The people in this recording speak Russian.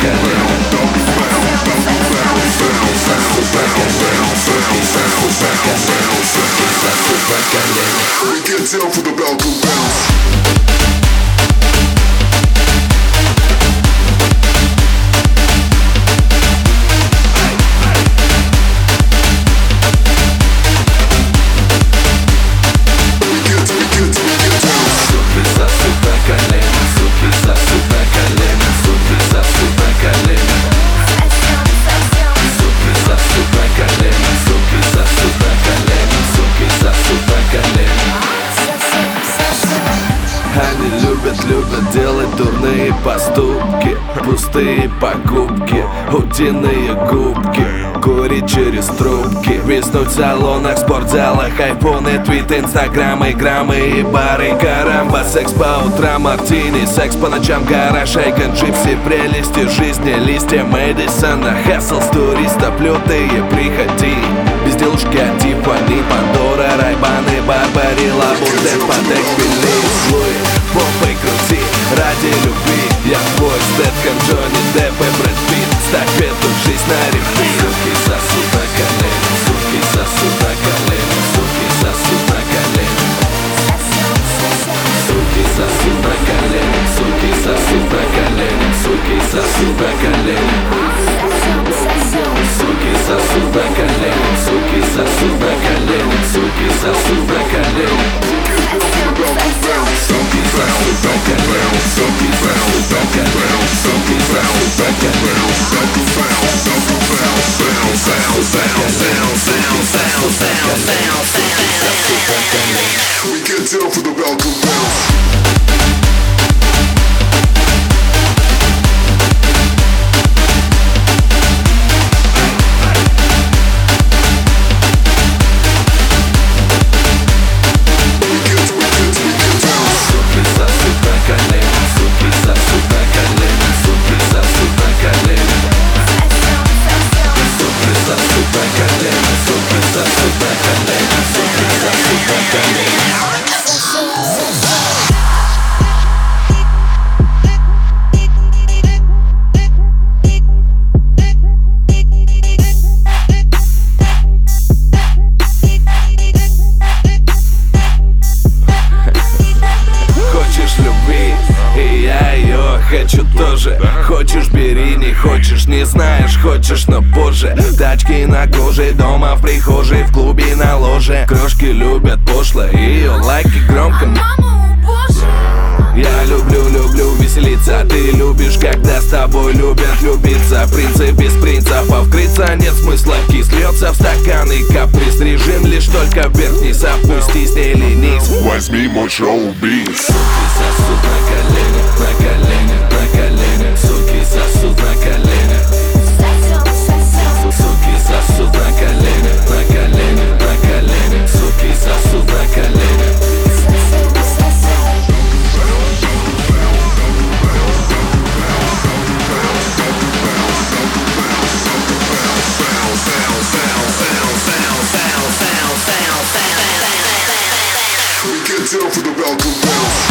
Can't tell for the bell to bounce. Поступки Пустые покупки, утиные губки Курить через трубки Виснуть в салонах, спортзалах Айфоны, твиты, инстаграмы, граммы и бары. Карамба, секс по утрам, мартини Секс по ночам, гараж, айкон, джипси Прелести жизни, листья Мэдисона Хасл с туристов, лютые приходи. Безделушки от Тиффани, Пандора, Райбаны, Барбари, Лабутен, Патек, И Брэд Питт Ставь эту жизнь на репит Суки сосут на колени, суки сосут на колени Суки сосут на колени Суки сосут на колени, суки сосут на колени Суки сосут на колени Суки сосут хочешь, не знаешь, хочешь, но позже. Тачки на коже, дома в прихожей, в клубе на ложе. Крошки любят пошло, ее лайки громко я люблю, люблю веселиться. Ты любишь, когда с тобой любят любиться. Принцип без принципов крыться Нет смысла. Кис Льется в стакан и каприз. Режим лишь только вверх-вниз Опустись, не ленись. Возьми мой шоу-биз. Суки сосут на коленях, на коленях, на коленях feel for the welcome bells.